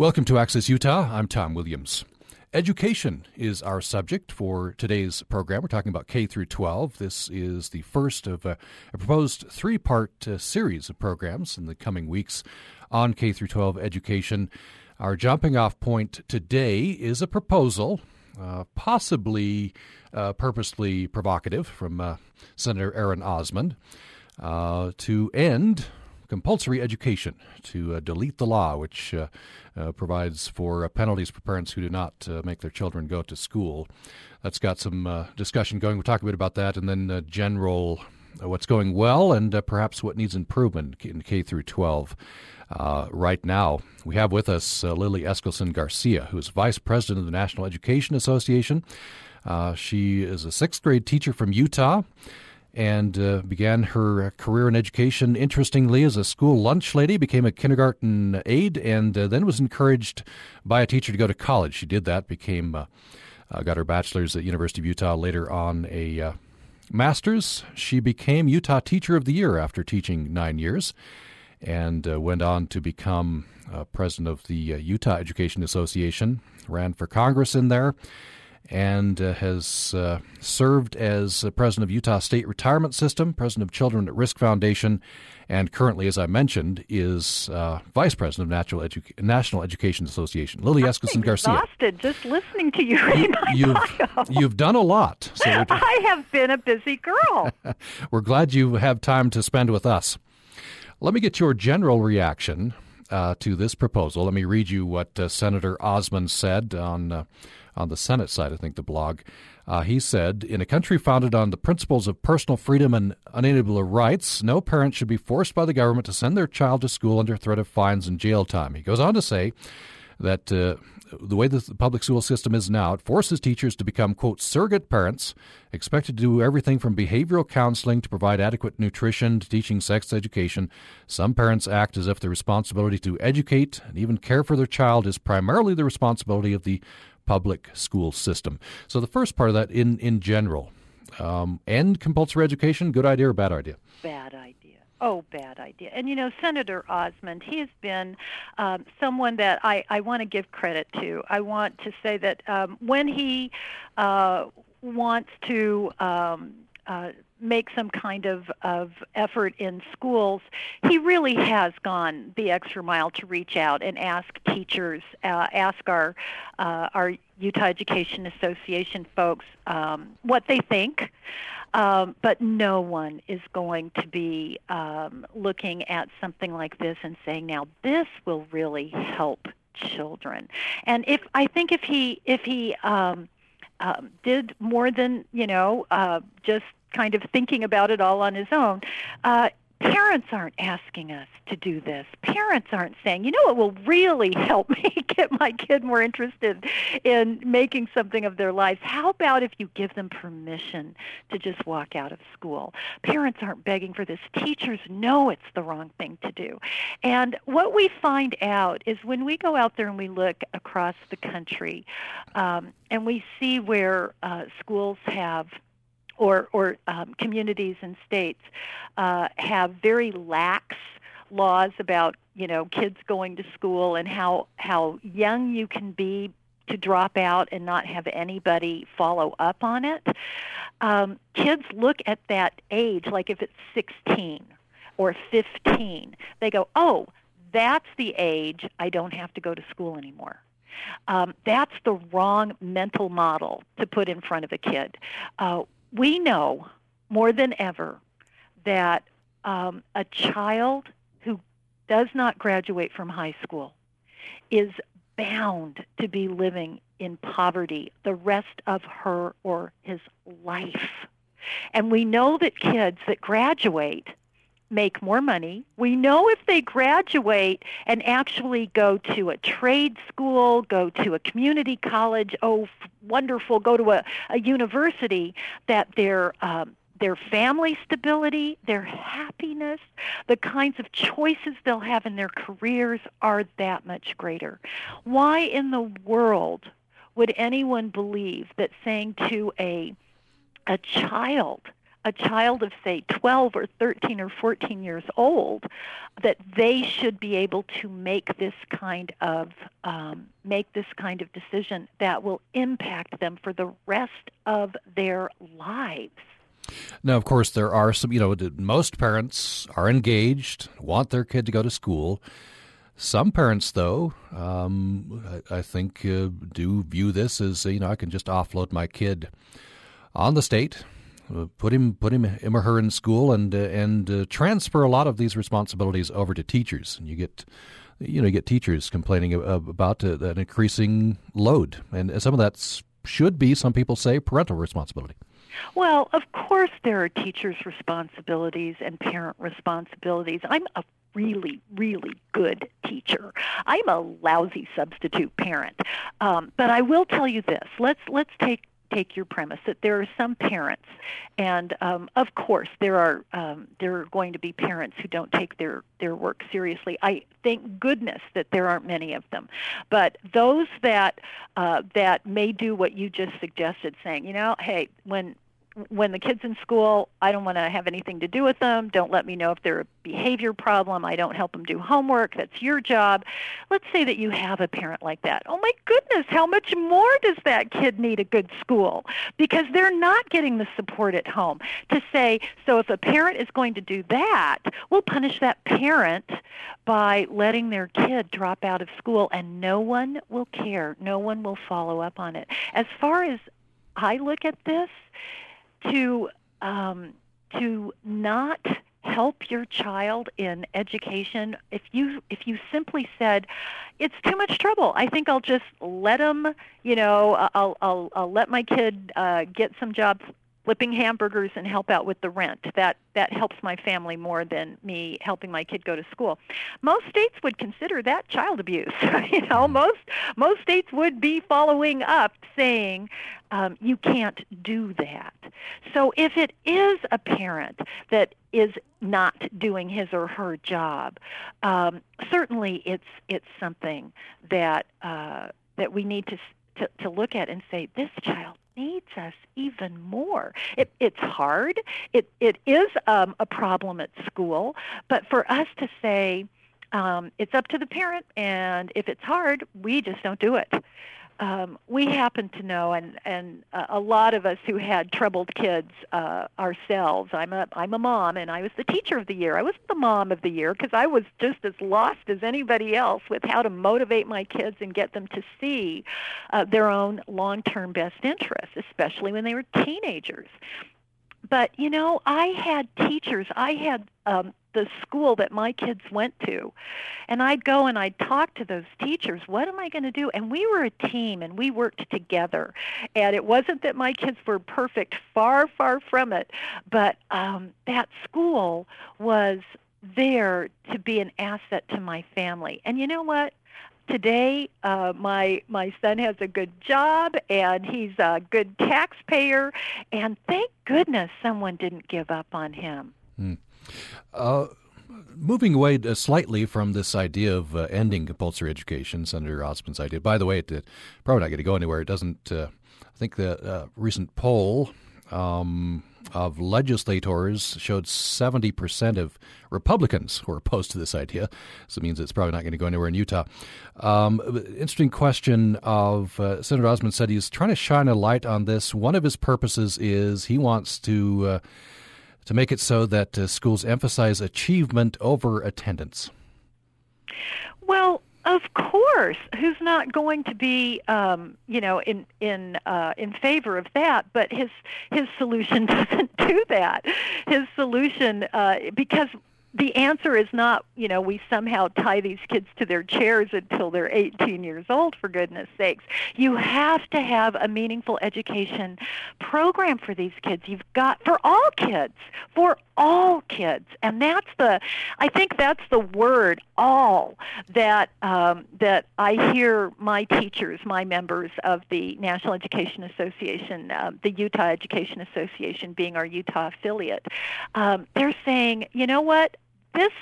Welcome to Access Utah. I'm Tom Williams. Education is our subject for today's program. We're talking about K through 12. This is the first of a, a proposed three-part uh, series of programs in the coming weeks on K through 12 education. Our jumping off point today is a proposal, uh, possibly uh, purposely provocative, from uh, Senator Aaron Osmond uh, to end compulsory education to uh, delete the law, which uh, uh, provides for uh, penalties for parents who do not uh, make their children go to school. That's got some uh, discussion going. We'll talk a bit about that, and then general what's going well and perhaps what needs improvement in K through 12. right now, we have with us Lily Eskelsen Garcia, who is vice president of the National Education Association. she is a sixth grade teacher from Utah and uh, began her career in education, interestingly, as a school lunch lady, became a kindergarten aide, and uh, then was encouraged by a teacher to go to college. She did that, became, uh, uh got her bachelor's at University of Utah, later on a uh, master's. She became Utah Teacher of the Year after teaching nine years, and uh, went on to become president of the Utah Education Association, ran for Congress in there and uh, has uh, served as president of Utah State Retirement System, president of Children at Risk Foundation, and currently, as I mentioned, is uh, vice president of Edu- National Education Association. Lily Eskelsen Garcia. Exhausted just listening to you my you've. You've done a lot. So I have been a busy girl. we're glad you have time to spend with us. Let me get your general reaction uh, to this proposal. Let me read you what uh, Senator Osmond said on uh, on the Senate side, I think the blog. Uh, he said, In a country founded on the principles of personal freedom and unalienable rights, no parent should be forced by the government to send their child to school under threat of fines and jail time. He goes on to say that uh, the way the public school system is now, it forces teachers to become, quote, surrogate parents, expected to do everything from behavioral counseling to provide adequate nutrition to teaching sex education. Some parents act as if the responsibility to educate and even care for their child is primarily the responsibility of the public school system. So the first part of that, in in general, um, end compulsory education, good idea or bad idea? Bad idea. Oh, bad idea. And you know, Senator Osmond, he has been um, someone that I, I want to give credit to. I want to say that um, when he uh, wants to um, uh, make some kind of, of effort in schools, he really has gone the extra mile to reach out and ask teachers, uh, ask our uh, our Utah Education Association folks um, what they think. Um, but no one is going to be um, looking at something like this and saying, "Now this will really help children." And if I think if he if he um, um, did more than you know uh, just kind of thinking about it all on his own. Uh, parents aren't asking us to do this. Parents aren't saying, you know, it will really help me get my kid more interested in making something of their lives. How about if you give them permission to just walk out of school? Parents aren't begging for this. Teachers know it's the wrong thing to do. And what we find out is when we go out there and we look across the country um, and we see where uh, schools have or, or um, communities and states uh, have very lax laws about you know kids going to school and how how young you can be to drop out and not have anybody follow up on it. Um, kids look at that age like if it's 16 or 15, they go, oh, that's the age I don't have to go to school anymore. Um, that's the wrong mental model to put in front of a kid. Uh, we know more than ever that um, a child who does not graduate from high school is bound to be living in poverty the rest of her or his life. And we know that kids that graduate make more money. We know if they graduate and actually go to a trade school, go to a community college, oh, wonderful, go to a, a university, that their um, their family stability, their happiness, the kinds of choices they'll have in their careers are that much greater. Why in the world would anyone believe that saying to a a child a child of say 12 or 13 or 14 years old that they should be able to make this kind of um, make this kind of decision that will impact them for the rest of their lives. Now, of course, there are some, you know, most parents are engaged, want their kid to go to school. Some parents, though, um, I, I, think uh, do view this as, you know, I can just offload my kid on the state, put him, put him, him or her in school, and uh, and uh, transfer a lot of these responsibilities over to teachers. And you get, you know, you get teachers complaining about uh, an increasing load, and some of that should be, some people say, parental responsibility. Well, of course, there are teachers' responsibilities and parent responsibilities. I'm a really, really good teacher. I'm a lousy substitute parent. Um, but I will tell you this. Let's let's take take your premise that there are some parents, and um, of course there are um, there are going to be parents who don't take their their work seriously. I thank goodness that there aren't many of them, but those that uh, that may do what you just suggested, saying, you know, hey, when when the kids in school, I don't want to have anything to do with them. Don't let me know if they're a behavior problem. I don't help them do homework. That's your job. Let's say that you have a parent like that. Oh my goodness, how much more does that kid need a good school? Because they're not getting the support at home. To say, so if a parent is going to do that, we'll punish that parent by letting their kid drop out of school and no one will care. No one will follow up on it. As far as I look at this, to um, to not help your child in education if you if you simply said it's too much trouble. I think i'll just let them you know i'll i'll, I'll let my kid uh, get some jobs flipping hamburgers and help out with the rent. That that helps my family more than me helping my kid go to school. Most states would consider that child abuse. you know, mm-hmm. most most states would be following up saying um, you can't do that. So if it is a parent that is not doing his or her job, um, certainly it's it's something that uh, that we need to, to to look at and say this child needs us even more. It, it's hard. It, it is um, a problem at school, but for us to say um, it's up to the parent, and if it's hard, we just don't do it um, we happen to know, and and uh, a lot of us who had troubled kids uh, ourselves. I'm a I'm a mom, and I was the teacher of the year. I wasn't the mom of the year because I was just as lost as anybody else with how to motivate my kids and get them to see uh, their own long-term best interests, especially when they were teenagers. But you know, I had teachers. I had um, the school that my kids went to. And I'd go and I'd talk to those teachers, what am I going to do? And we were a team and we worked together. And it wasn't that my kids were perfect, far, far from it. But um, that school was there to be an asset to my family. And you know what? Today uh, my my son has a good job and he's a good taxpayer and thank goodness someone didn't give up on him mm. Uh, moving away uh, slightly from this idea of uh, ending compulsory education, Senator Osmond's idea. By the way, it, probably not going to go anywhere. It doesn't. Uh, I think the uh, recent poll um, of legislators showed 70% of Republicans were opposed to this idea. So it means it's probably not going to go anywhere in Utah. Um, interesting question of uh, Senator Osmond said he's trying to shine a light on this. One of his purposes is he wants to uh, to make it so that uh, schools emphasize achievement over attendance? Well, of course, who's not going to be, um, you know, in in uh, in favor of that? But his his solution doesn't do that. His solution, uh, because the answer is not, you know, we somehow tie these kids to their chairs until they're 18 years old, for goodness sakes. You have to have a meaningful education program for these kids. You've got, for all kids, for all kids. And that's the, I think that's the word, all, that, um, that I hear my teachers, my members of the National Education Association, uh, the Utah Education Association being our Utah affiliate, um, they're saying, you know what? This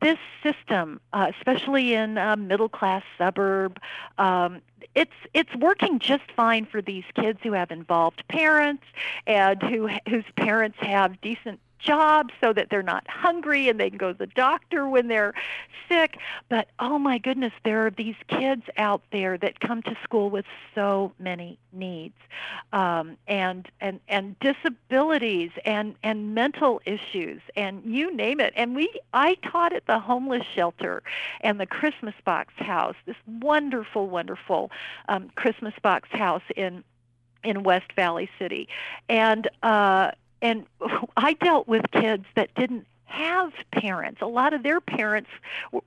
this system, uh, especially in a middle class suburb, um, it's it's working just fine for these kids who have involved parents and who whose parents have decent jobs so that they're not hungry and they can go to the doctor when they're sick. But oh my goodness, there are these kids out there that come to school with so many needs um, and and and disabilities and and mental issues and you name it. And we I taught at the homeless shelter and the Christmas box house, this wonderful, wonderful um, Christmas box house in in West Valley City, and uh, and I dealt with kids that didn't have parents. A lot of their parents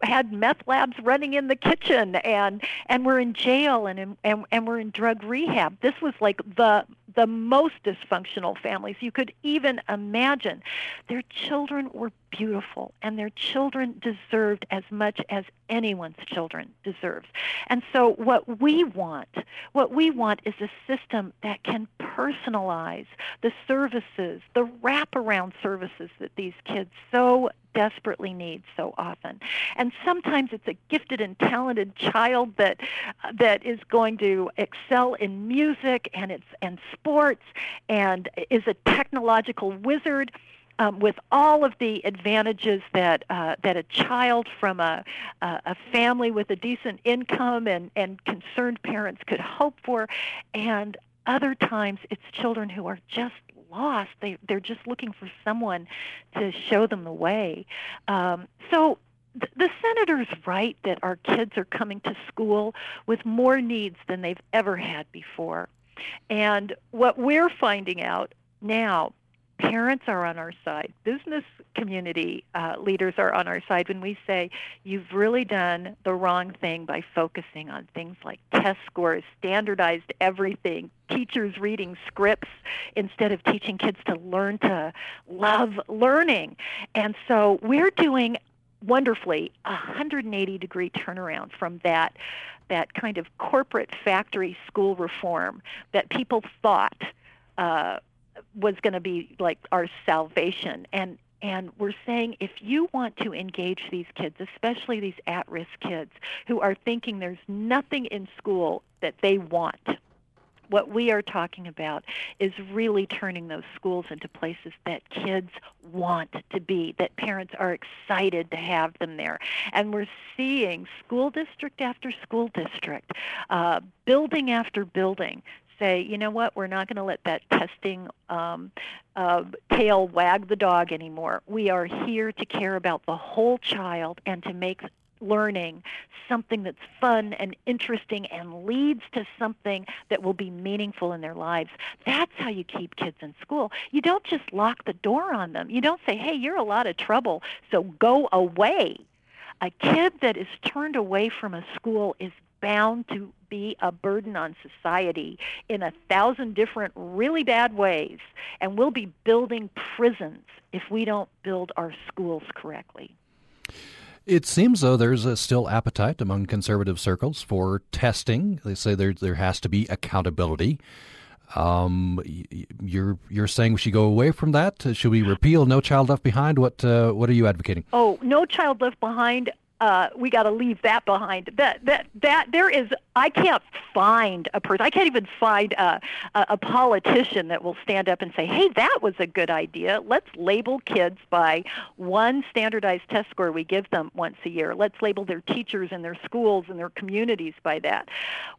had meth labs running in the kitchen and and were in jail and and and were in drug rehab. This was like the the most dysfunctional families you could even imagine. Their children were beautiful and their children deserved as much as anyone's children deserves. And so what we want, what we want is a system that can personalize the services, the wraparound services that these kids so desperately need so often. And sometimes it's a gifted and talented child that that is going to excel in music and it's and sports and is a technological wizard um, with all of the advantages that uh, that a child from a a family with a decent income and and concerned parents could hope for, and other times it's children who are just lost. They they're just looking for someone to show them the way. Um, so the senator's right that our kids are coming to school with more needs than they've ever had before. And what we're finding out now parents are on our side, business community uh, leaders are on our side when we say you've really done the wrong thing by focusing on things like test scores, standardized everything, teachers reading scripts instead of teaching kids to learn to love learning. And so we're doing wonderfully a 180 degree turnaround from that that kind of corporate factory school reform that people thought uh, was going to be like our salvation and and we're saying if you want to engage these kids, especially these at risk kids who are thinking there's nothing in school that they want, what we are talking about is really turning those schools into places that kids want to be, that parents are excited to have them there. And we're seeing school district after school district, uh, building after building, say, you know what, we're not going to let that testing um, uh, tail wag the dog anymore. We are here to care about the whole child and to make learning something that's fun and interesting and leads to something that will be meaningful in their lives. That's how you keep kids in school. You don't just lock the door on them. You don't say, hey, you're a lot of trouble, so go away. A kid that is turned away from a school is bound to be a burden on society in a thousand different really bad ways. And we'll be building prisons if we don't build our schools correctly. It seems though there's a still appetite among conservative circles for testing. They say there there has to be accountability. Um, you're you're saying we should go away from that? Should we repeal No Child Left Behind? What uh, what are you advocating? Oh, No Child Left Behind uh, we got to leave that behind. That that that there is. I can't find a person. I can't even find a, a, a politician that will stand up and say, "Hey, that was a good idea. Let's label kids by one standardized test score we give them once a year. Let's label their teachers and their schools and their communities by that."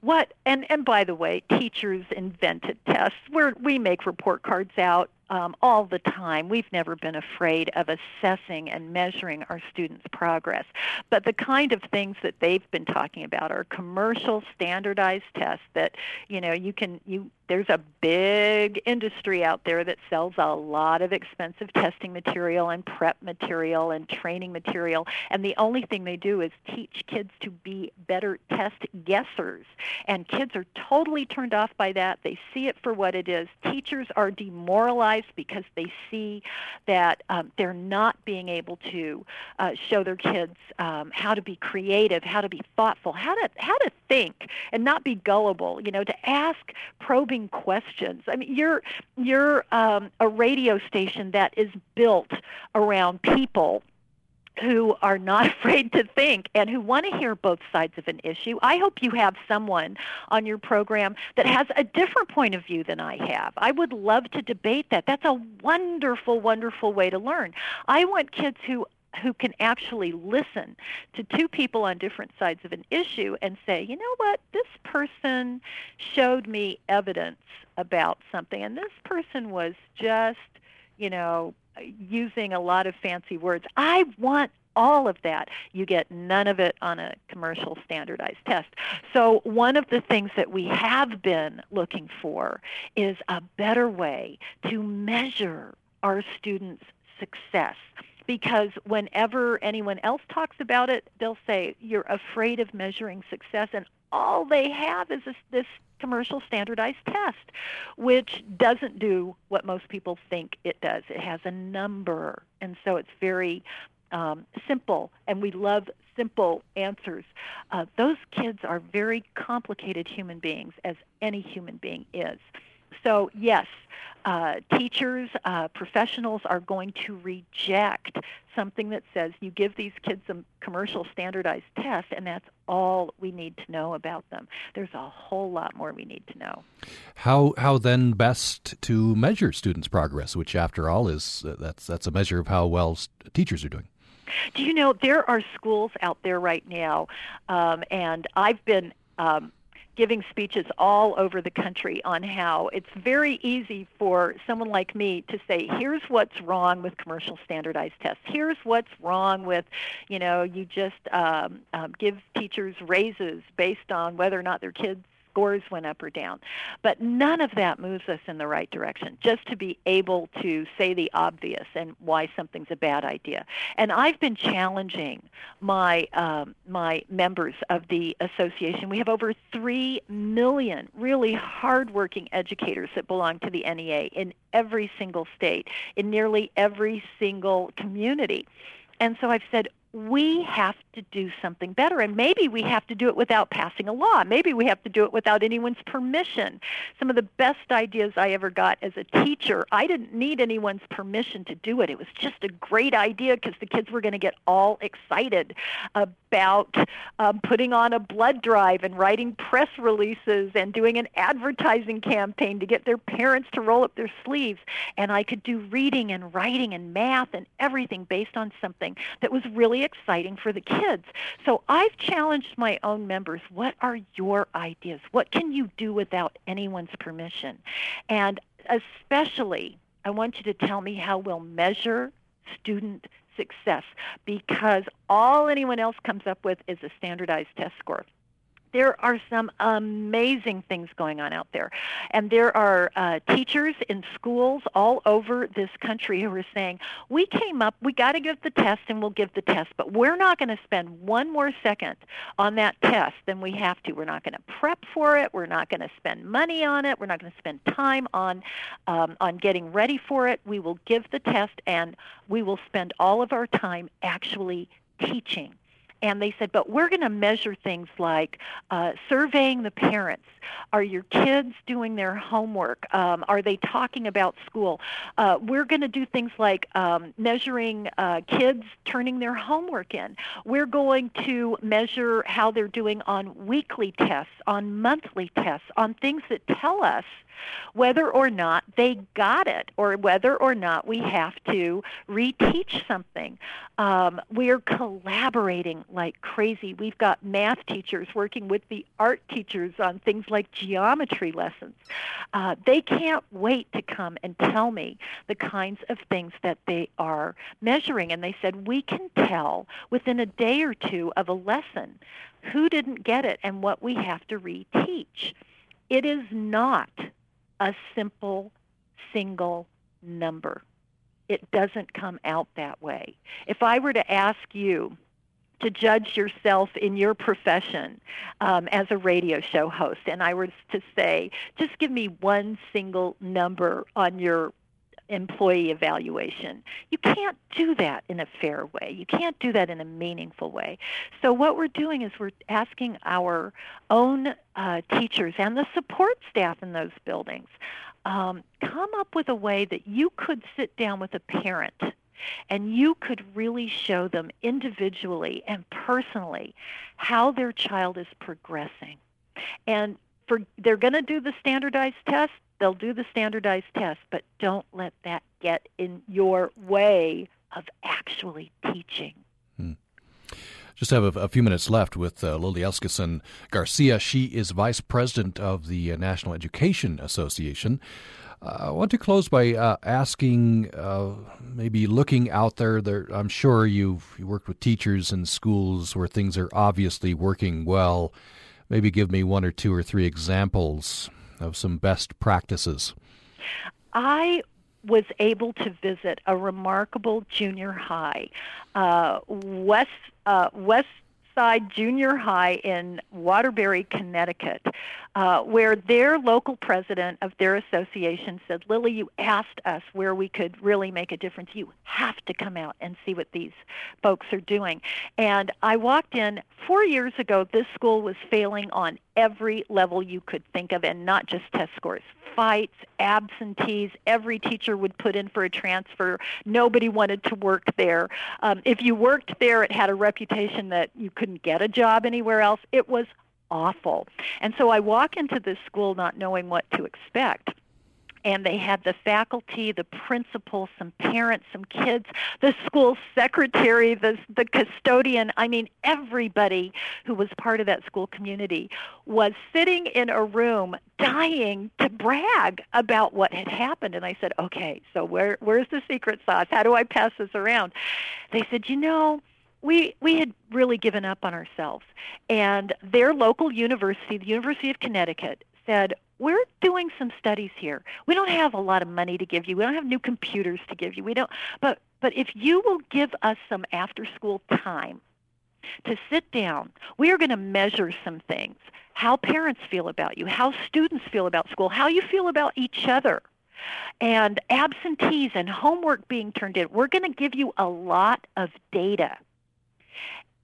What? And and by the way, teachers invented tests. Where we make report cards out um, all the time. We've never been afraid of assessing and measuring our students' progress. But the kind of things that they've been talking about are commercial standardized tests that, you know, you can you there's a big industry out there that sells a lot of expensive testing material and prep material and training material. And the only thing they do is teach kids to be better test guessers. And kids are totally turned off by that. They see it for what it is. Teachers are demoralized because they see that um, they're not being able to uh, show their kids um, how to be creative how to be thoughtful how to how to think and not be gullible. You know to ask probing probing questions. I mean, you're you're um, a radio station that is built around people who are not afraid to think and who want to hear both sides of an issue. I hope you have someone on your program that has a different point of view than I have. I would love to debate that. That's a wonderful, wonderful way to learn. I want kids who who can actually listen to two people on different sides of an issue and say, you know what, this person showed me evidence about something, and this person was just, you know, using a lot of fancy words. I want all of that. You get none of it on a commercial standardized test. So one of the things that we have been looking for is a better way to measure our students' success because whenever anyone else talks about it, they'll say you're afraid of measuring success, and all they have is this, this commercial standardized test, which doesn't do what most people think it does. It has a number, and so it's very um, simple, and we love simple answers. Uh, those kids are very complicated human beings, as any human being is. So, yes, uh, teachers, uh, professionals are going to reject something that says you give these kids a commercial standardized test, and that's all we need to know about them. There's a whole lot more we need to know. How how then best to measure students' progress, which after all is uh, that's that's a measure of how well teachers are doing. Do you know there are schools out there right now, um, and I've been um, giving speeches all over the country on how it's very easy for someone like me to say, here's what's wrong with commercial standardized tests. Here's what's wrong with, you know, you just um, um, give teachers raises based on whether or not their kids scores went up or down. But none of that moves us in the right direction, just to be able to say the obvious and why something's a bad idea. And I've been challenging my, um, my members of the association. We have over 3 million really hardworking educators that belong to the NEA in every single state, in nearly every single community. And so I've said, we have to do something better. And maybe we have to do it without passing a law. Maybe we have to do it without anyone's permission. Some of the best ideas I ever got as a teacher, I didn't need anyone's permission to do it. It was just a great idea because the kids were going to get all excited about um, putting on a blood drive and writing press releases and doing an advertising campaign to get their parents to roll up their sleeves. And I could do reading and writing and math and everything based on something that was really exciting for the kids. So I've challenged my own members, what are your ideas? What can you do without anyone's permission? And especially, I want you to tell me how we'll measure student success because all anyone else comes up with is a standardized test score there are some amazing things going on out there. And there are uh, teachers in schools all over this country who are saying, we came up, we got to give the test and we'll give the test, but we're not going to spend one more second on that test than we have to. We're not going to prep for it. We're not going to spend money on it. We're not going to spend time on, um, on getting ready for it. We will give the test and we will spend all of our time actually teaching and they said, but we're going to measure things like uh, surveying the parents. Are your kids doing their homework? Um, are they talking about school? Uh, we're going to do things like um, measuring uh, kids turning their homework in. We're going to measure how they're doing on weekly tests, on monthly tests, on things that tell us whether or not they got it or whether or not we have to reteach something. Um, we're collaborating like crazy. We've got math teachers working with the art teachers on things like geometry lessons. Uh, they can't wait to come and tell me the kinds of things that they are measuring. And they said, we can tell within a day or two of a lesson who didn't get it and what we have to reteach. It is not a simple single number. It doesn't come out that way. If I were to ask you to judge yourself in your profession um, as a radio show host, and I was to say, just give me one single number on your employee evaluation. You can't do that in a fair way. You can't do that in a meaningful way. So what we're doing is we're asking our own uh, teachers and the support staff in those buildings um, come up with a way that you could sit down with a parent and you could really show them individually and personally how their child is progressing. And for they're going to do the standardized test, they'll do the standardized test, but don't let that get in your way of actually teaching. Hmm. Just have a, a, few minutes left with uh, Lily Eskelsen Garcia. She is vice president of the uh, National Education Association. I want to close by uh, asking, uh, maybe looking out there, there. I'm sure you've you worked with teachers in schools where things are obviously working well. Maybe give me one or two or three examples of some best practices. I was able to visit a remarkable junior high, uh, West uh, West Side Junior High in Waterbury, Connecticut, uh, where their local president of their association said, Lily, you asked us where we could really make a difference. You have to come out and see what these folks are doing. And I walked in four years ago, this school was failing on every level you could think of, and not just test scores. Fights, absentees, every teacher would put in for a transfer. Nobody wanted to work there. Um, if you worked there, it had a reputation that you couldn't get a job anywhere else. It was awful. And so I walk into this school not knowing what to expect and they had the faculty, the principal, some parents, some kids, the school secretary, the the custodian. I mean, everybody who was part of that school community was sitting in a room dying to brag about what had happened. And I said, "Okay, so where where's the secret sauce? How do I pass this around?" They said, "You know, we we had really given up on ourselves. And their local university the university of connecticut said we're doing some studies here. We don't have a lot of money to give you. We don't have new computers to give you. We don't but but if you will give us some after school time to sit down we are going to measure some things. How parents feel about you how students feel about school how you feel about each other. And absentees and homework being turned in we're going to give you a lot of data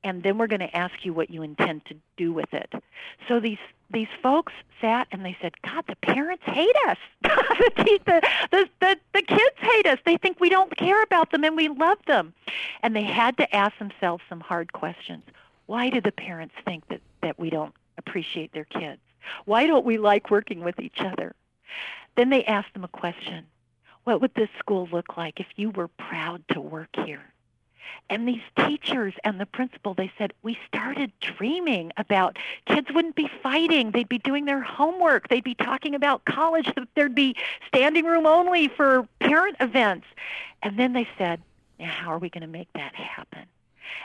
and then we're going to ask you what you intend to do with it. So these these folks sat and they said, God, the parents hate us. the, the, the, the kids hate us. They think we don't care about them and we love them. And they had to ask themselves some hard questions. Why do the parents think that, that we don't appreciate their kids? Why don't we like working with each other? Then they asked them a question. What would this school look like if you were proud to work here? And these teachers and the principal, they said, we started dreaming about kids wouldn't be fighting. They'd be doing their homework. They'd be talking about college. There'd be standing room only for parent events. And then they said, now how are we going to make that happen?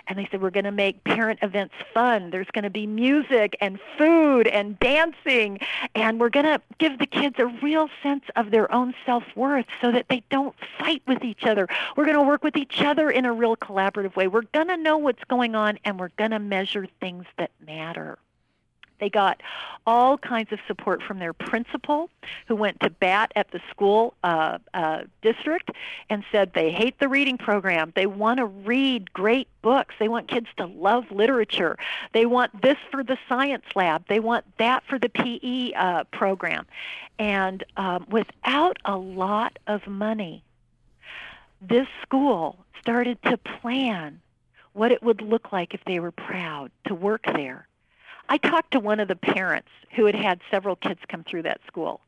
And they said, we're going to make parent events fun. There's going to be music and food and dancing. And we're going to give the kids a real sense of their own self worth so that they don't fight with each other. We're going to work with each other in a real collaborative way. We're going to know what's going on and we're going to measure things that matter. They got all kinds of support from their principal, who went to bat at the school uh, uh, district and said they hate the reading program. They want to read great books. They want kids to love literature. They want this for the science lab. They want that for the PE uh, program. And um, without a lot of money, this school started to plan what it would look like if they were proud to work there I talked to one of the parents who had had several kids come through that school.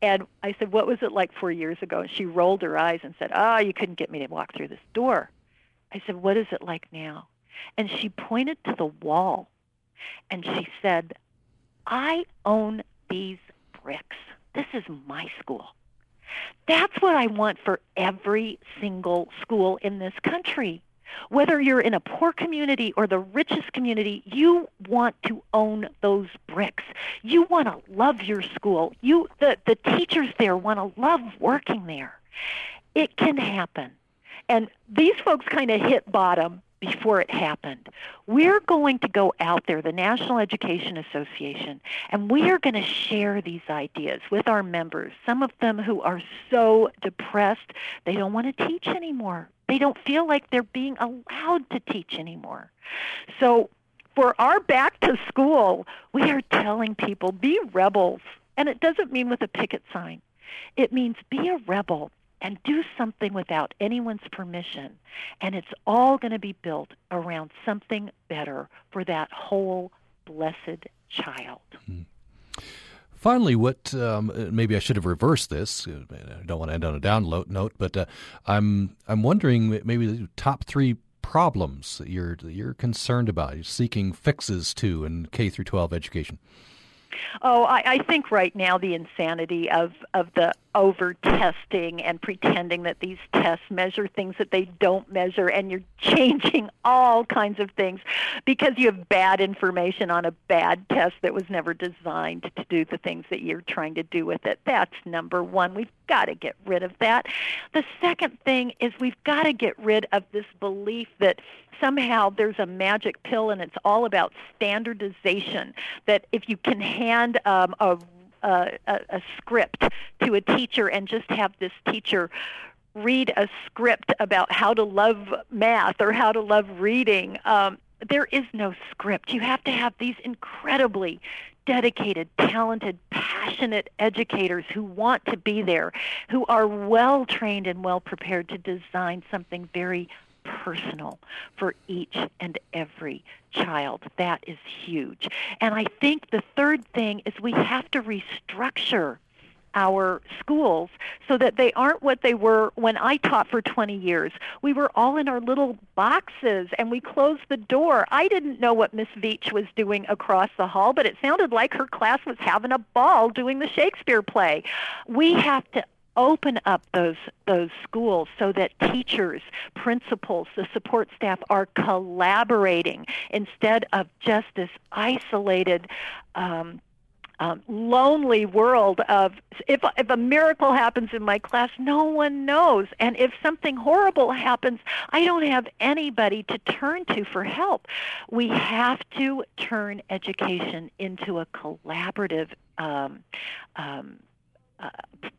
And I said, What was it like four years ago? And she rolled her eyes and said, Oh, you couldn't get me to walk through this door. I said, What is it like now? And she pointed to the wall and she said, I own these bricks. This is my school. That's what I want for every single school in this country. Whether you're in a poor community or the richest community, you want to own those bricks. You want to love your school. You the, the teachers there want to love working there. It can happen. And these folks kind of hit bottom before it happened. We're going to go out there, the National Education Association, and we are going to share these ideas with our members, some of them who are so depressed they don't want to teach anymore. They don't feel like they're being allowed to teach anymore. So for our back to school, we are telling people be rebels. And it doesn't mean with a picket sign. It means be a rebel and do something without anyone's permission. And it's all going to be built around something better for that whole blessed child. Mm. Finally, what um, maybe I should have reversed this. I don't want to end on a down note, but uh, I'm I'm wondering maybe the top three problems that you're that you're concerned about, you're seeking fixes to in K through 12 education. Oh, I, I think right now the insanity of of the over testing and pretending that these tests measure things that they don't measure, and you're changing all kinds of things because you have bad information on a bad test that was never designed to do the things that you're trying to do with it. That's number one. We've got to get rid of that. The second thing is we've got to get rid of this belief that somehow there's a magic pill and it's all about standardization. That if you can hand um, a, a, a script to a teacher and just have this teacher read a script about how to love math or how to love reading. Um, there is no script. You have to have these incredibly dedicated, talented, passionate educators who want to be there, who are well trained and well prepared to design something very personal for each and every child. That is huge. And I think the third thing is we have to restructure our schools so that they aren't what they were when I taught for 20 years. We were all in our little boxes and we closed the door. I didn't know what Miss Veach was doing across the hall, but it sounded like her class was having a ball doing the Shakespeare play. We have to open up those those schools so that teachers, principals, the support staff are collaborating instead of just this isolated. Um, um, lonely world of if if a miracle happens in my class, no one knows, and if something horrible happens, I don't have anybody to turn to for help. We have to turn education into a collaborative um, um, uh,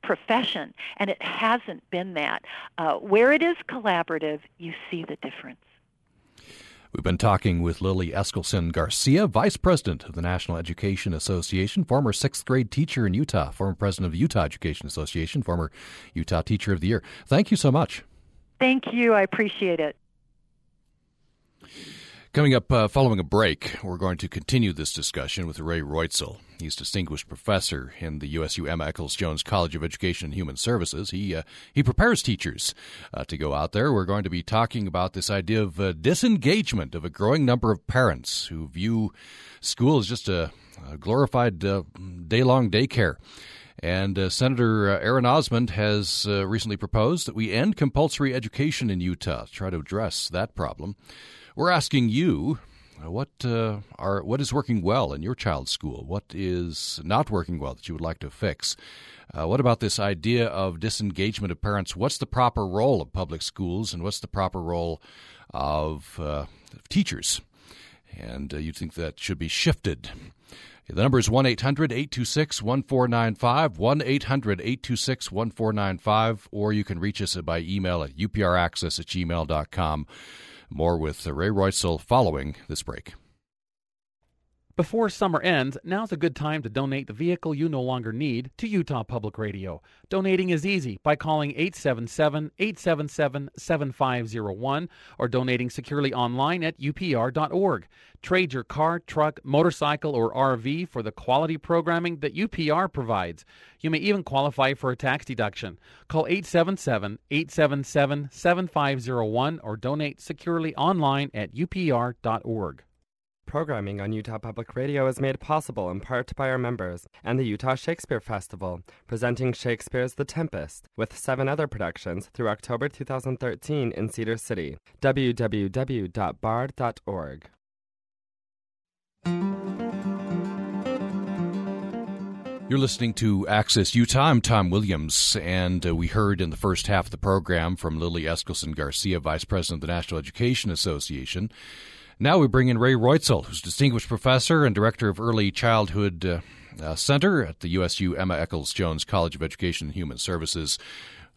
profession, and it hasn't been that. Uh, where it is collaborative, you see the difference. We've been talking with Lily Eskelsen Garcia, Vice President of the National Education Association, former sixth grade teacher in Utah, former President of the Utah Education Association, former Utah Teacher of the Year. Thank you so much. Thank you. I appreciate it. Coming up, uh, following a break, we're going to continue this discussion with Ray Reutzel. He's distinguished professor in the USU Emma Eccles Jones College of Education and Human Services. He uh, he prepares teachers uh, to go out there. We're going to be talking about this idea of uh, disengagement of a growing number of parents who view school as just a, a glorified uh, day long daycare. And uh, Senator uh, Aaron Osmond has uh, recently proposed that we end compulsory education in Utah to try to address that problem. We're asking you uh, what uh, are what is working well in your child's school? What is not working well that you would like to fix? Uh, what about this idea of disengagement of parents? What's the proper role of public schools, and what's the proper role of, uh, teachers? And uh, you think that should be shifted? The number is 1 800 826 1495, 1 800 826 1495, or you can reach us by email at upraccess at gmail.com. More with Ray Reutzel following this break. Before summer ends, now's a good time to donate the vehicle you no longer need to Utah Public Radio. Donating is easy by calling 877 877 7501 or donating securely online at upr.org. Trade your car, truck, motorcycle, or RV for the quality programming that UPR provides. You may even qualify for a tax deduction. Call 877 877 7501 or donate securely online at upr.org. Programming on Utah Public Radio is made possible in part by our members and the Utah Shakespeare Festival, presenting Shakespeare's The Tempest with seven other productions through October 2013 in Cedar City. www.bard.org. You're listening to Access Utah. I'm Tom Williams, and uh, we heard in the first half of the program from Lily Eskelsen Garcia, Vice President of the National Education Association. Now we bring in Ray Reutzel, who's Distinguished Professor and Director of Early Childhood uh, uh, Center at the USU Emma Eccles Jones College of Education and Human Services.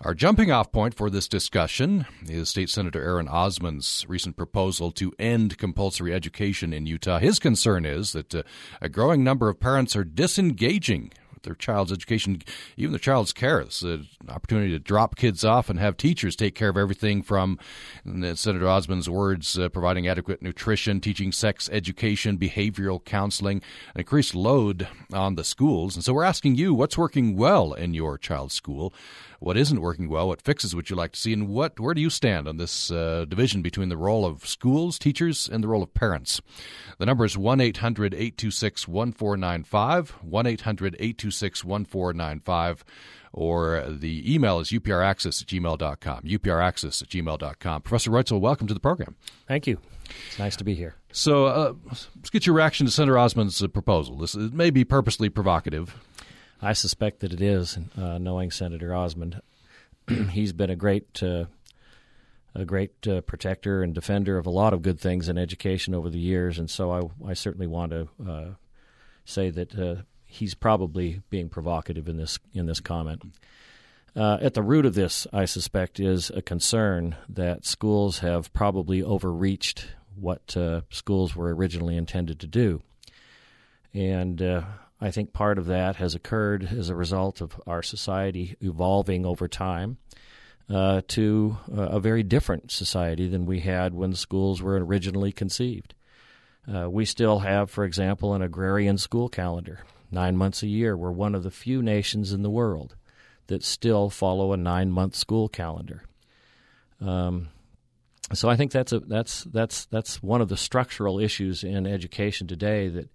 Our jumping off point for this discussion is State Senator Aaron Osmond's recent proposal to end compulsory education in Utah. His concern is that uh, a growing number of parents are disengaging their child's education, even their child's care. It's an opportunity to drop kids off and have teachers take care of everything from Senator Osmond's words, uh, providing adequate nutrition, teaching sex education, behavioral counseling, an increased load on the schools. And so we're asking you, what's working well in your child's school? What isn't working well, what fixes would you like to see, and what where do you stand on this uh, division between the role of schools, teachers, and the role of parents? The number is 1 800 826 1495, 1 800 826 1495 or the email is upraccess at gmail.com, upraccess at gmail.com. Professor Reutzel, welcome to the program. Thank you. It's nice to be here. So uh, let's get your reaction to Senator Osmond's uh, proposal. This may be purposely provocative. I suspect that it is, uh, knowing Senator Osmond. He's been a great, uh, a great uh, protector and defender of a lot of good things in education over the years, and so I, I certainly want to uh, say that uh, he's probably being provocative in this in this comment. Uh, at the root of this, I suspect, is a concern that schools have probably overreached what schools were originally intended to do. And I think part of that has occurred as a result of our society evolving over time uh, to uh, a very different society than we had when schools were originally conceived. Uh, we still have, for example, an agrarian school calendar, nine months a year. We're one of the few nations in the world that still follow a nine month school calendar. Um, so I think that's a that's that's that's one of the structural issues in education today that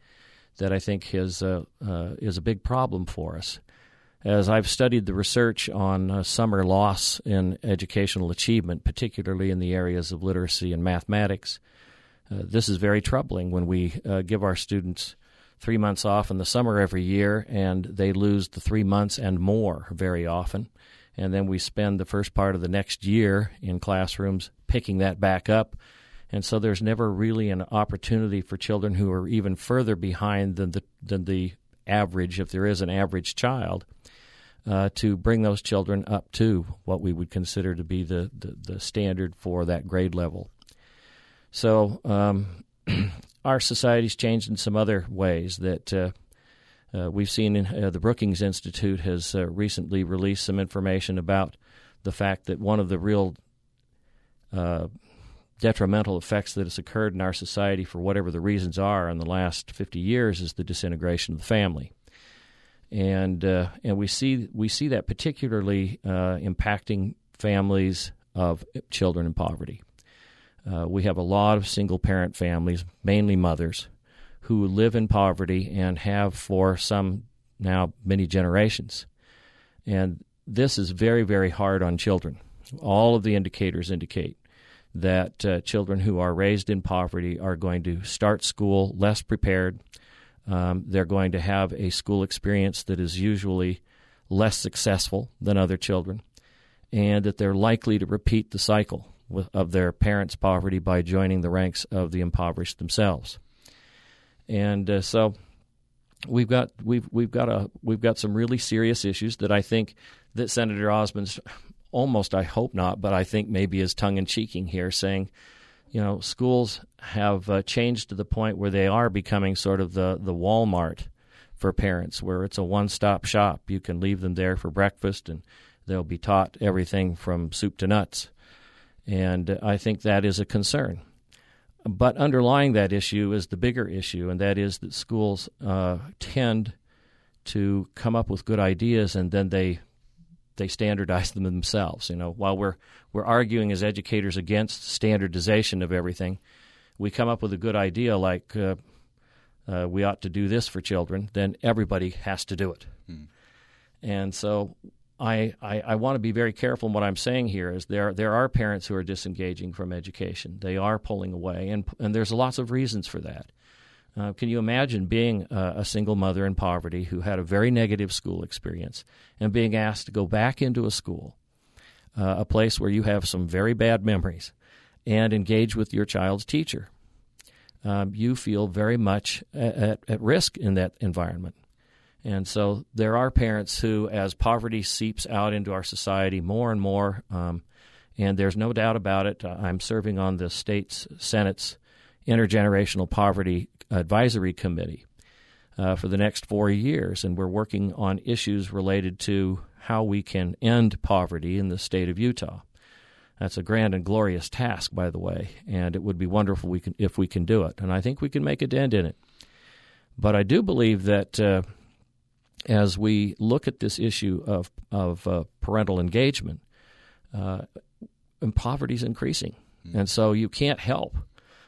that I think is uh, uh, is a big problem for us. As I've studied the research on uh, summer loss in educational achievement, particularly in the areas of literacy and mathematics, uh, this is very troubling when we uh, give our students three months off in the summer every year and they lose the three months and more very often. And then we spend the first part of the next year in classrooms picking that back up and so there's never really an opportunity for children who are even further behind than the than the average, if there is an average child, uh, to bring those children up to what we would consider to be the the, the standard for that grade level. So um, our society's changed in some other ways that. Uh, uh, we've seen uh, the Brookings Institute has uh, recently released some information about the fact that one of the real uh, detrimental effects that has occurred in our society for whatever the reasons are in the last 50 years is the disintegration of the family. And uh, and we see we see that particularly uh, impacting families of children in poverty. Uh, we have a lot of single parent families, mainly mothers, who live in poverty and have for some now many generations. And this is very, very hard on children. All of the indicators indicate that uh, children who are raised in poverty are going to start school less prepared. Um, they're going to have a school experience that is usually less successful than other children, and that they're likely to repeat the cycle with, of their parents' poverty by joining the ranks of the impoverished themselves. And uh, so we've got we've we've got a we've got some really serious issues that I think that Senator Osmond's almost, I hope not, but I think maybe is tongue in cheeking here, saying, you know, schools have uh, changed to the point where they are becoming sort of the, the Walmart for parents, where it's a one stop shop. You can leave them there for breakfast and they'll be taught everything from soup to nuts. And I think that is a concern. But underlying that issue is the bigger issue, and that is that schools uh, tend to come up with good ideas and then they they standardize them themselves. You know, while we're we're arguing as educators against standardization of everything, we come up with a good idea like uh, uh, we ought to do this for children. Then everybody has to do it, hmm. and so. I, I, I want to be very careful in what I'm saying here is there there are parents who are disengaging from education. They are pulling away and and there's lots of reasons for that. Uh, can you imagine being a, single mother in poverty who had a very negative school experience and being asked to go back into a school, uh, a place where you have some very bad memories, and engage with your child's teacher? Um, you feel very much at, at risk in that environment. And so there are parents who, as poverty seeps out into our society more and more, um, and there's no doubt about it, I'm serving on the state's Senate's intergenerational poverty advisory committee. uh, for the next four years, and we're working on issues related to how we can end poverty in the state of Utah. That's a grand and glorious task, by the way, and it would be wonderful we can, if we can do it. And I think we can make a dent in it. But I do believe that uh, as we look at this issue of of uh, parental engagement, uh, poverty is increasing, mm-hmm. and so you can't help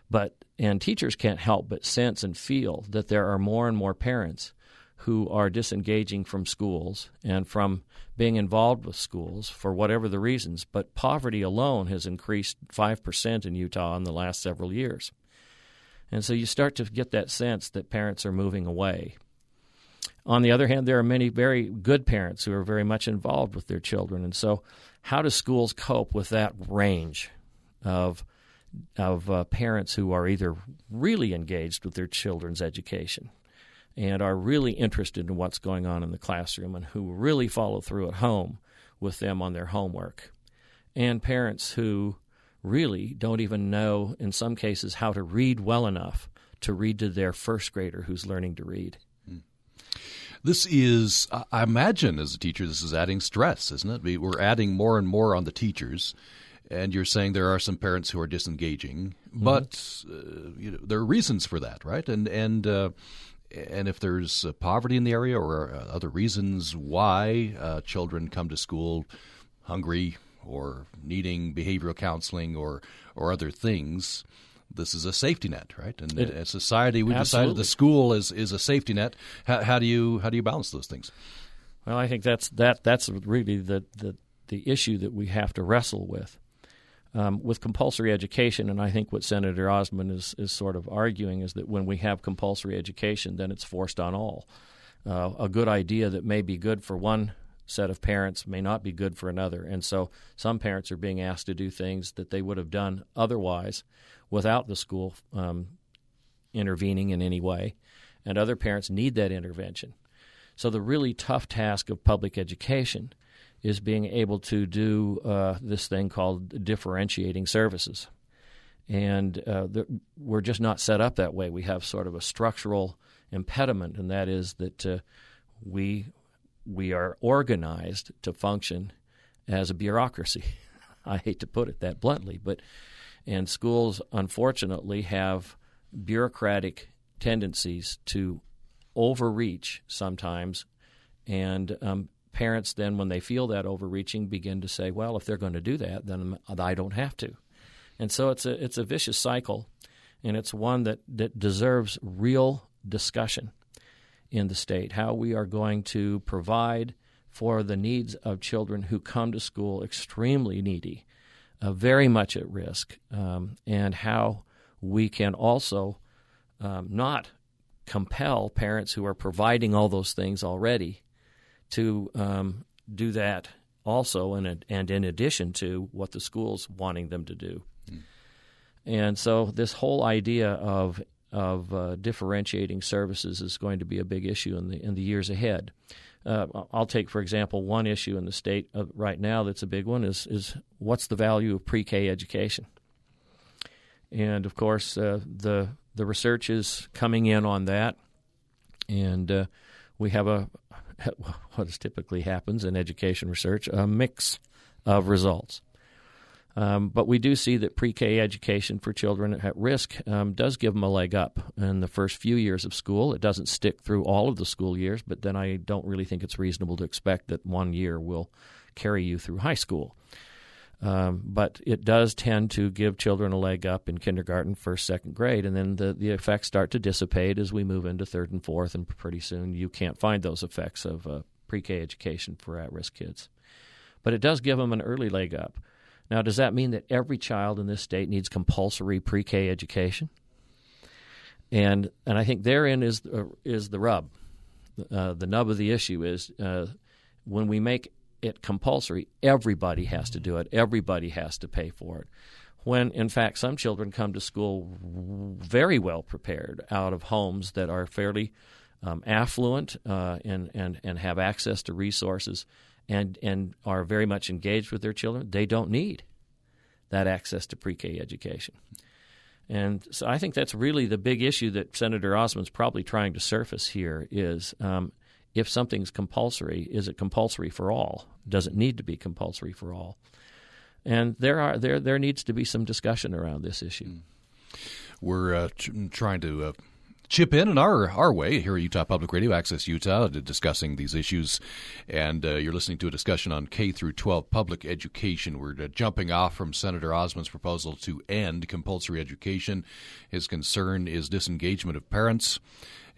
but and teachers can't help but sense and feel that there are more and more parents who are disengaging from schools and from being involved with schools for whatever the reasons. But poverty alone has increased 5% in Utah in the last several years. And so you start to get that sense that parents are moving away. On the other hand, there are many very good parents who are very much involved with their children. And so, how do schools cope with that range of of uh, parents who are either really engaged with their children's education and are really interested in what's going on in the classroom and who really follow through at home with them on their homework, and parents who really don't even know, in some cases, how to read well enough to read to their first grader who's learning to read. Hmm. This is, I imagine, as a teacher, this is adding stress, isn't it? We're adding more and more on the teachers, and you're saying there are some parents who are disengaging, mm-hmm. but uh, you know, there are reasons for that, right? And and uh, and if there's uh, poverty in the area or uh, other reasons why uh, children come to school hungry, or needing behavioral counseling or or other things, this is a safety net, right? And it, as society, we decided the school is is a safety net. How, how, do you how do you balance those things? Well, I think that's that that's really the the, the issue that we have to wrestle with. Um, with compulsory education, and I think what Senator Osmond is, is sort of arguing is that when we have compulsory education, then it's forced on all. Uh, a good idea that may be good for one set of parents may not be good for another. And so some parents are being asked to do things that they would have done otherwise without the school um, intervening in any way. And other parents need that intervention. So the really tough task of public education is being able to do uh, this thing called differentiating services. And uh, the, we're just not set up that way. We have sort of a structural impediment, and that is that uh, we we are organized to function as a bureaucracy. I hate to put it that bluntly, but and schools unfortunately have bureaucratic tendencies to overreach sometimes, and um, parents then, when they feel that overreaching, begin to say, "Well, if they're going to do that, then I don't have to," and so it's a it's a vicious cycle, and it's one that that deserves real discussion in the state, how we are going to provide for the needs of children who come to school extremely needy, uh, very much at risk, um, and how we can also um, not compel parents who are providing all those things already to um, do that also, in and in addition to what the school's wanting them to do. Mm. And so, this whole idea of of uh, differentiating services is going to be a big issue in the in the years ahead. Uh, I'll take, for example, one issue in the state right now that's a big one is is what's the value of pre-K education? And of course, uh, the the research is coming in on that, and uh, we have a what typically happens in education research a mix of results. Um, but we do see that pre K education for children at risk um, does give them a leg up in the first few years of school. It doesn't stick through all of the school years, but then I don't really think it's reasonable to expect that one year will carry you through high school. Um, but it does tend to give children a leg up in kindergarten, first, second grade, and then the, the effects start to dissipate as we move into third and fourth, and pretty soon you can't find those effects of uh, pre K education for at risk kids. But it does give them an early leg up. Now, does that mean that every child in this state needs compulsory pre-K education? And and I think therein is uh, is the rub. Uh, the nub of the issue is uh, when we make it compulsory, everybody has to do it. Everybody has to pay for it. When in fact some children come to school very well prepared out of homes that are fairly um, affluent uh, and, and and have access to resources and and are very much engaged with their children, they don't need that access to pre-K education. And so I think that's really the big issue that Senator Osmond's probably trying to surface here is um, if something's compulsory, is it compulsory for all? Does it need to be compulsory for all? And there are there there needs to be some discussion around this issue. We're uh, ch- trying to uh, chip in in our our way here at Utah Public Radio, Access Utah, discussing these issues. And uh, you're listening to a discussion on K through 12 public education. We're uh, jumping off from Senator Osmond's proposal to end compulsory education. His concern is disengagement of parents.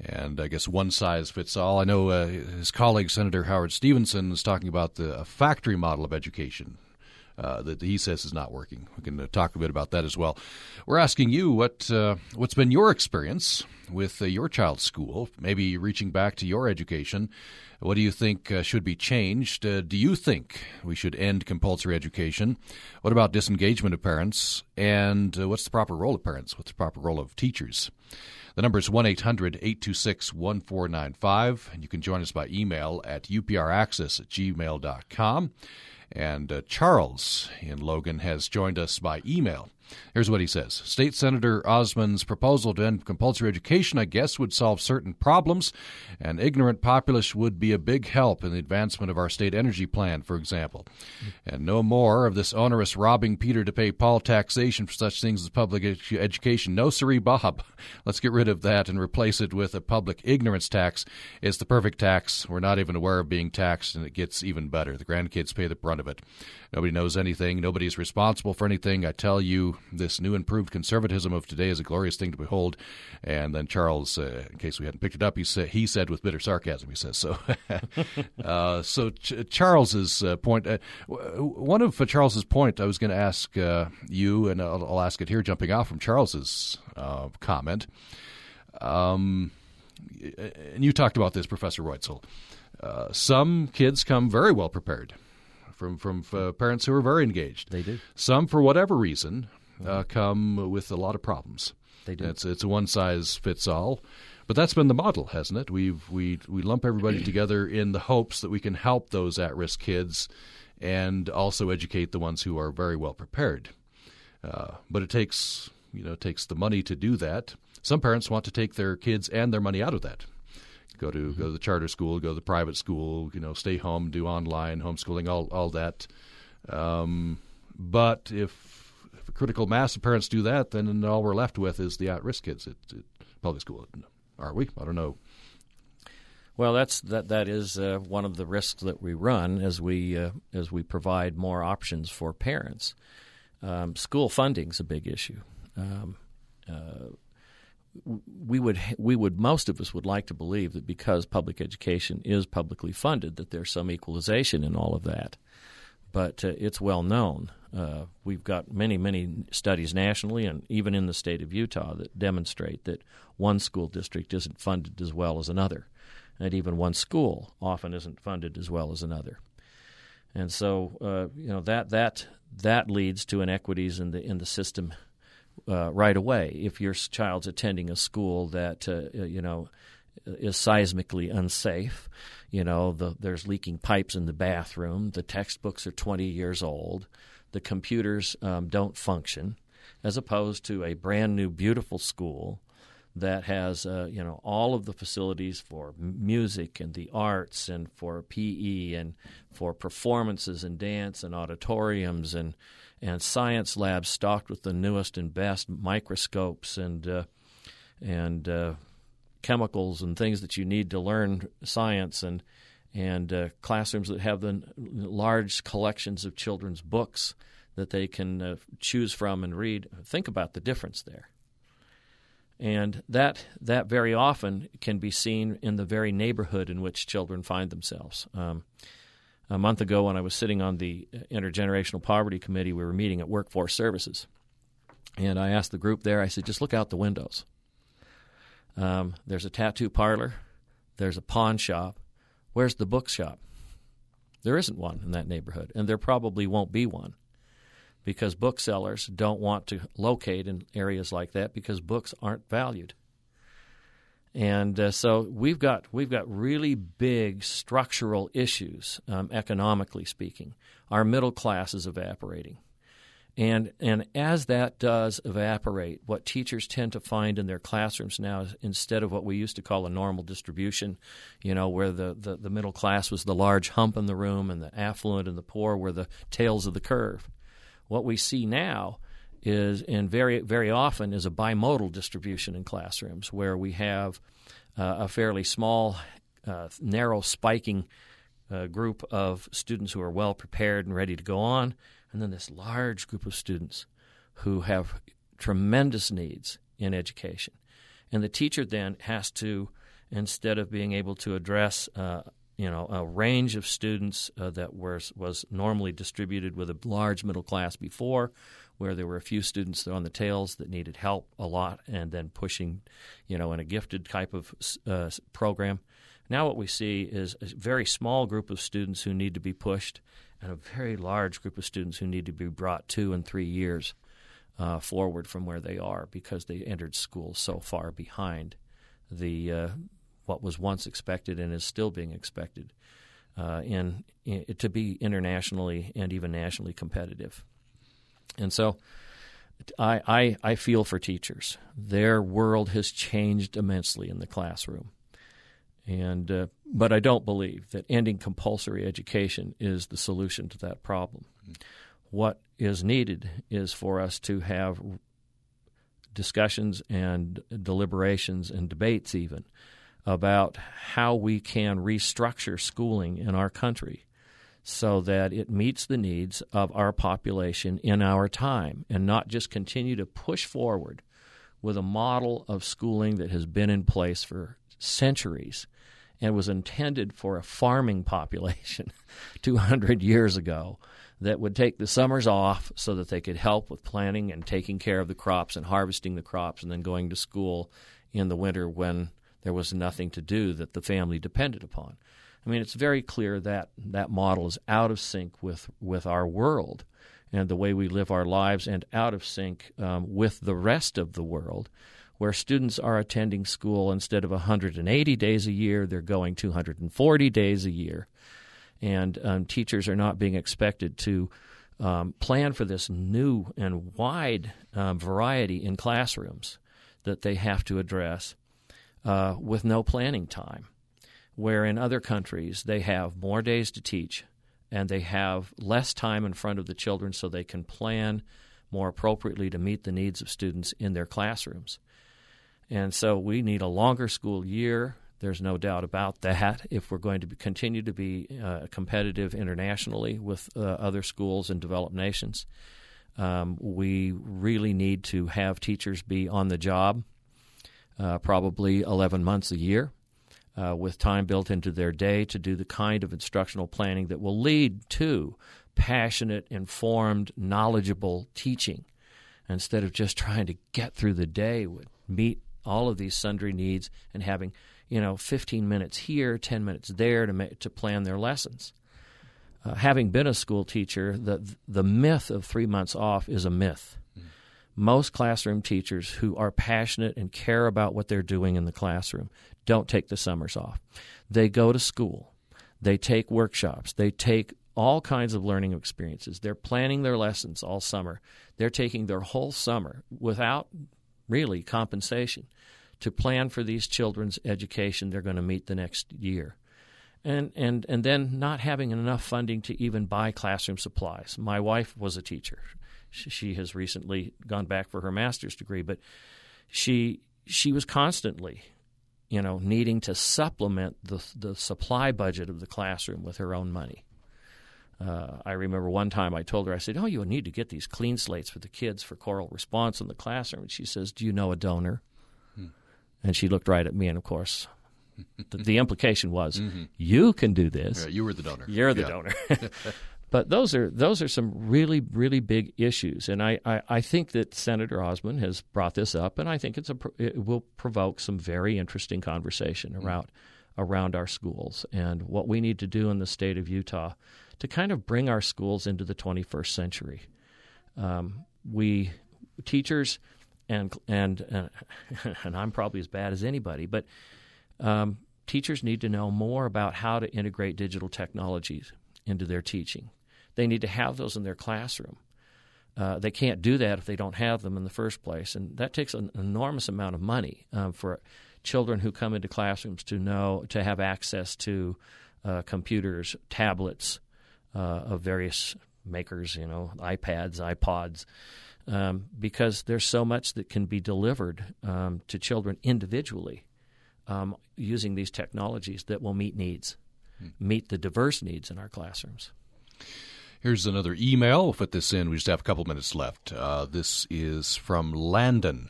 And I guess one size fits all. I know uh, his colleague, Senator Howard Stephenson is talking about the factory model of education uh, that he says is not working. We can uh, talk a bit about that as well. We're asking you what uh, what's been your experience with uh, your child's school, maybe reaching back to your education. What do you think uh, should be changed? Uh, do you think we should end compulsory education? What about disengagement of parents? And what's the proper role of parents? What's the proper role of teachers? The number is 1 800 826 1495, and you can join us by email at upraccess at gmail.com. And uh, Charles in Logan has joined us by email. Here's what he says State Senator Osmond's proposal to end compulsory education, I guess, would solve certain problems, and ignorant populace would be a big help in the advancement of our state energy plan, for example. And no more of this onerous robbing Peter to pay Paul taxation for such things as public ed- education. No, siree, Bob. Let's get rid of that and replace it with a public ignorance tax. It's the perfect tax. We're not even aware of being taxed, and it gets even better. The grandkids pay the brunt of it. Nobody knows anything. Nobody is responsible for anything. I tell you, this new improved conservatism of today is a glorious thing to behold. And then Charles, uh, in case we hadn't picked it up, he said he said with bitter sarcasm. He says so. uh, so Ch- Charles's uh, point. Uh, one of Charles's point, I was going to ask uh, you, and I'll, I'll, ask it here, jumping off from Charles's uh, comment. Um, and you talked about this, Professor Reutzel. some kids come very well prepared from from uh, parents who are very engaged. They do. Some, for whatever reason, uh, come with a lot of problems. They do. It's it's a one size fits all, but that's been the model, hasn't it? We've we we lump everybody together in the hopes that we can help those at risk kids, and also educate the ones who are very well prepared. Uh, but it takes you know it takes the money to do that. Some parents want to take their kids and their money out of that go to go to the charter school, go to the private school, you know, stay home, do online homeschooling, all all that. Um, but if, if, a critical mass of parents do that, then all we're left with is the at-risk kids at, at public school. Are we? I don't know. Well, that's that. That is uh, one of the risks that we run as we uh, as we provide more options for parents. Um, school funding is a big issue. Um, uh, we would we would most of us would like to believe that because public education is publicly funded that there's some equalization in all of that. But uh, it's well known uh, we've got many many studies nationally and even in the state of Utah that demonstrate that one school district isn't funded as well as another. And even one school often isn't funded as well as another. And so uh, you know that that that leads to inequities in the in the system uh, right away if your child's attending a school that uh, uh, you know is seismically unsafe. You know, the, there's leaking pipes in the bathroom. The textbooks are 20 years old. The computers um, don't function, as opposed to a brand new, beautiful school that has uh, you know all of the facilities for music and the arts and for PE and for performances and dance and auditoriums and and science labs stocked with the newest and best microscopes and uh, and uh, chemicals and things that you need to learn science and and uh, classrooms that have the large collections of children's books that they can uh, choose from and read. Think about the difference there. And that that very often can be seen in the very neighborhood in which children find themselves. Um, a month ago when I was sitting on the Intergenerational Poverty Committee, we were meeting at Workforce Services. And I asked the group there, I said, just look out the windows. Um, there's a tattoo parlor, there's a pawn shop. Where's the bookshop? There isn't one in that neighborhood, and there probably won't be one because booksellers don't want to locate in areas like that because books aren't valued. And uh, so we've got we've got really big structural issues, um, economically speaking. Our middle class is evaporating, And, and as that does evaporate, what teachers tend to find in their classrooms now is instead of what we used to call a normal distribution, you know, where the, the, the middle class was the large hump in the room and the affluent and the poor were the tails of the curve. What we see now is, and very, very often, is a bimodal distribution in classrooms where we have uh, a fairly small, uh, narrow spiking uh, group of students who are well prepared and ready to go on and then this large group of students who have tremendous needs in education. And the teacher then has to, instead of being able to address uh, you know a range of students uh, that was was normally distributed with a large middle class before, where there were a few students on the tails that needed help a lot, and then pushing, you know, in a gifted type of uh, program. Now what we see is a very small group of students who need to be pushed, and a very large group of students who need to be brought two and three years uh, forward from where they are because they entered school so far behind the uh, what was once expected and is still being expected uh, in, in, to be internationally and even nationally competitive. And so, I, I I feel for teachers. Their world has changed immensely in the classroom. And uh, but I don't believe that ending compulsory education is the solution to that problem. What is needed is for us to have discussions and deliberations and debates even about how we can restructure schooling in our country so that it meets the needs of our population in our time and not just continue to push forward with a model of schooling that has been in place for centuries and was intended for a farming population 200 years ago that would take the summers off so that they could help with planting and taking care of the crops and harvesting the crops and then going to school in the winter when there was nothing to do that the family depended upon. I mean, it's very clear that that model is out of sync with, with our world and the way we live our lives and out of sync um, with the rest of the world where students are attending school instead of 180 days a year, they're going 240 days a year. And um, teachers are not being expected to um, plan for this new and wide um, variety in classrooms that they have to address uh, with no planning time. Where in other countries, they have more days to teach and they have less time in front of the children so they can plan more appropriately to meet the needs of students in their classrooms. And so we need a longer school year. There's no doubt about that. If we're going to be, continue to be uh, competitive internationally with uh, other schools and developed nations, um, we really need to have teachers be on the job uh, probably 11 months a year. Uh, with time built into their day to do the kind of instructional planning that will lead to passionate, informed, knowledgeable teaching. Instead of just trying to get through the day with meet all of these sundry needs and having you know 15 minutes here 10 minutes there to to plan their lessons. Uh, having been a school teacher the the myth of 3 months off is a myth. Mm. most classroom teachers who are passionate and care about what they're doing in the classroom don't take the summers off they go to school they take workshops they take all kinds of learning experiences they're planning their lessons all summer they're taking their whole summer without really compensation to plan for these children's education they're going to meet the next year. And, and, and then not having enough funding to even buy classroom supplies. My wife was a teacher. She has recently gone back for her master's degree, but she, she was constantly you know, needing to supplement the the supply budget of the classroom with her own money. Uh, I remember one time I told her, I said, "Oh, you need to get these clean slates for the kids for choral response in the classroom." And she says, "Do you know a donor?" Hmm. And she looked right at me, and of course, the, the, implication was, mm-hmm. "You can do this. Yeah, you were the donor. You're the yeah. donor." but those are those are some really really big issues, and I, I, I, think that Senator Osmond has brought this up, and I think it's a it will provoke some very interesting conversation hmm. around mm-hmm. around our schools and what we need to do in the state of Utah to kind of bring our schools into the 21st century. Um, we teachers and and uh, and I'm probably as bad as anybody, but um, teachers need to know more about how to integrate digital technologies into their teaching. They need to have those in their classroom. uh, they can't do that if they don't have them in the first place, and that takes an enormous amount of money um, for children who come into classrooms to know to have access to uh, computers, tablets uh, of various makers, you know, iPads, iPods, um, because there's so much that can be delivered um, to children individually um, using these technologies that will meet needs, hmm. meet the diverse needs in our classrooms. Here's another email. We'll fit this in. We just have a couple minutes left. Uh, this is from Landon.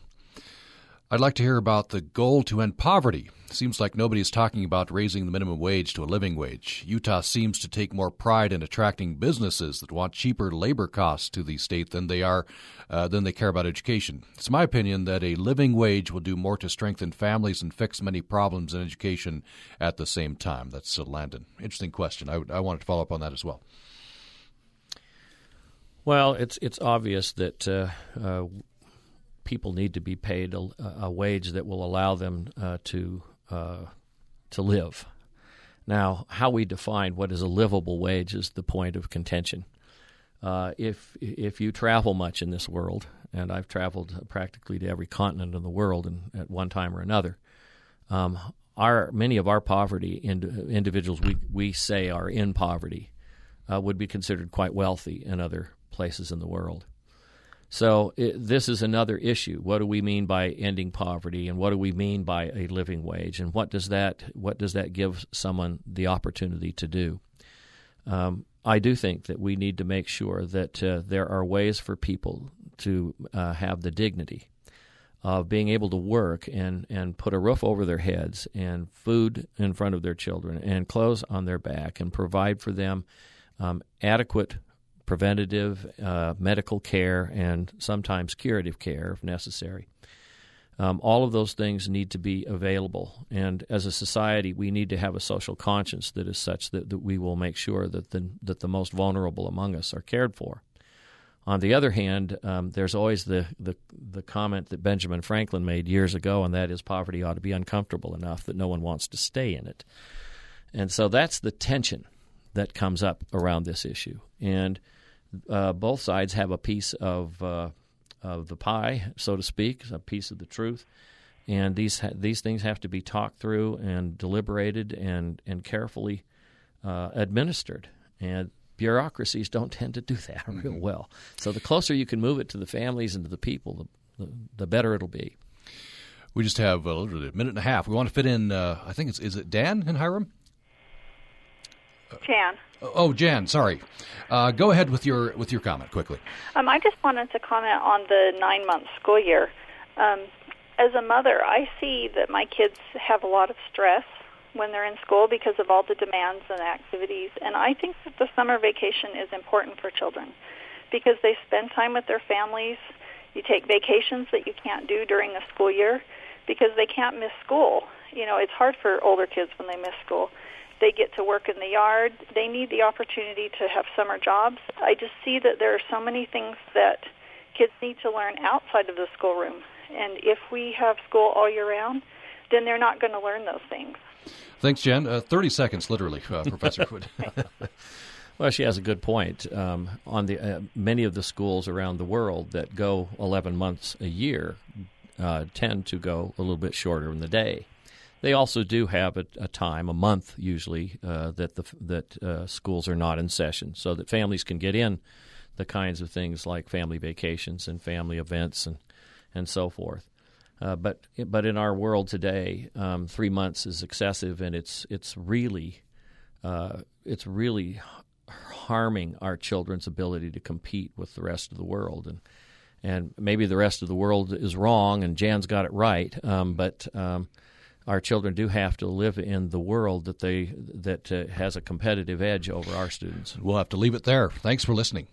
I'd like to hear about the goal to end poverty. Seems like nobody is talking about raising the minimum wage to a living wage. Utah seems to take more pride in attracting businesses that want cheaper labor costs to the state than they are uh, than they care about education. It's my opinion that a living wage will do more to strengthen families and fix many problems in education at the same time. That's uh, Landon. Interesting question. I, I wanted to follow up on that as well. Well, it's it's obvious that uh, uh, people need to be paid a, a wage that will allow them uh, to uh, to live. Now, how we define what is a livable wage is the point of contention. Uh, if if you travel much in this world, and I've traveled practically to every continent in the world, and at one time or another, um, our many of our poverty ind- individuals we we say are in poverty uh, would be considered quite wealthy in other places in the world. So it, this is another issue. What do we mean by ending poverty, and what do we mean by a living wage, and what does that what does that give someone the opportunity to do? Um, I do think that we need to make sure that uh, there are ways for people to uh, have the dignity of being able to work and, and put a roof over their heads and food in front of their children and clothes on their back and provide for them um, adequate preventative uh, medical care and sometimes curative care if necessary. Um, all of those things need to be available. And as a society, we need to have a social conscience that is such that, that we will make sure that the, that the most vulnerable among us are cared for. On the other hand, um, there's always the, the, the comment that Benjamin Franklin made years ago, and that is poverty ought to be uncomfortable enough that no one wants to stay in it. And so that's the tension that comes up around this issue. And uh, both sides have a piece of uh, of the pie, so to speak, a piece of the truth, and these ha- these things have to be talked through and deliberated and and carefully uh, administered. And bureaucracies don't tend to do that real mm-hmm. well. So the closer you can move it to the families and to the people, the, the, the better it'll be. We just have literally a minute and a half. We want to fit in. Uh, I think it's is it Dan and Hiram. Jan. Oh, Jan, sorry. Uh, go ahead with your with your comment quickly. Um, I just wanted to comment on the nine month school year. Um, as a mother, I see that my kids have a lot of stress when they're in school because of all the demands and activities, and I think that the summer vacation is important for children because they spend time with their families. You take vacations that you can't do during the school year because they can't miss school. You know, it's hard for older kids when they miss school. They get to work in the yard. They need the opportunity to have summer jobs. I just see that there are so many things that kids need to learn outside of the schoolroom. And if we have school all year round, then they're not going to learn those things. Thanks, Jen. Uh, 30 seconds, literally, uh, Professor Hood. well, she has a good point. Um, on the uh, many of the schools around the world that go 11 months a year uh, tend to go a little bit shorter in the day. They also do have a, a time, a month usually, uh, that the that uh, schools are not in session, so that families can get in the kinds of things like family vacations and family events and and so forth. Uh, but but in our world today, um, three months is excessive, and it's it's really uh, it's really harming our children's ability to compete with the rest of the world and and maybe the rest of the world is wrong and Jan's got it right um, but um, our children do have to live in the world that they that uh, has a competitive edge over our students. We'll have to leave it there. Thanks for listening.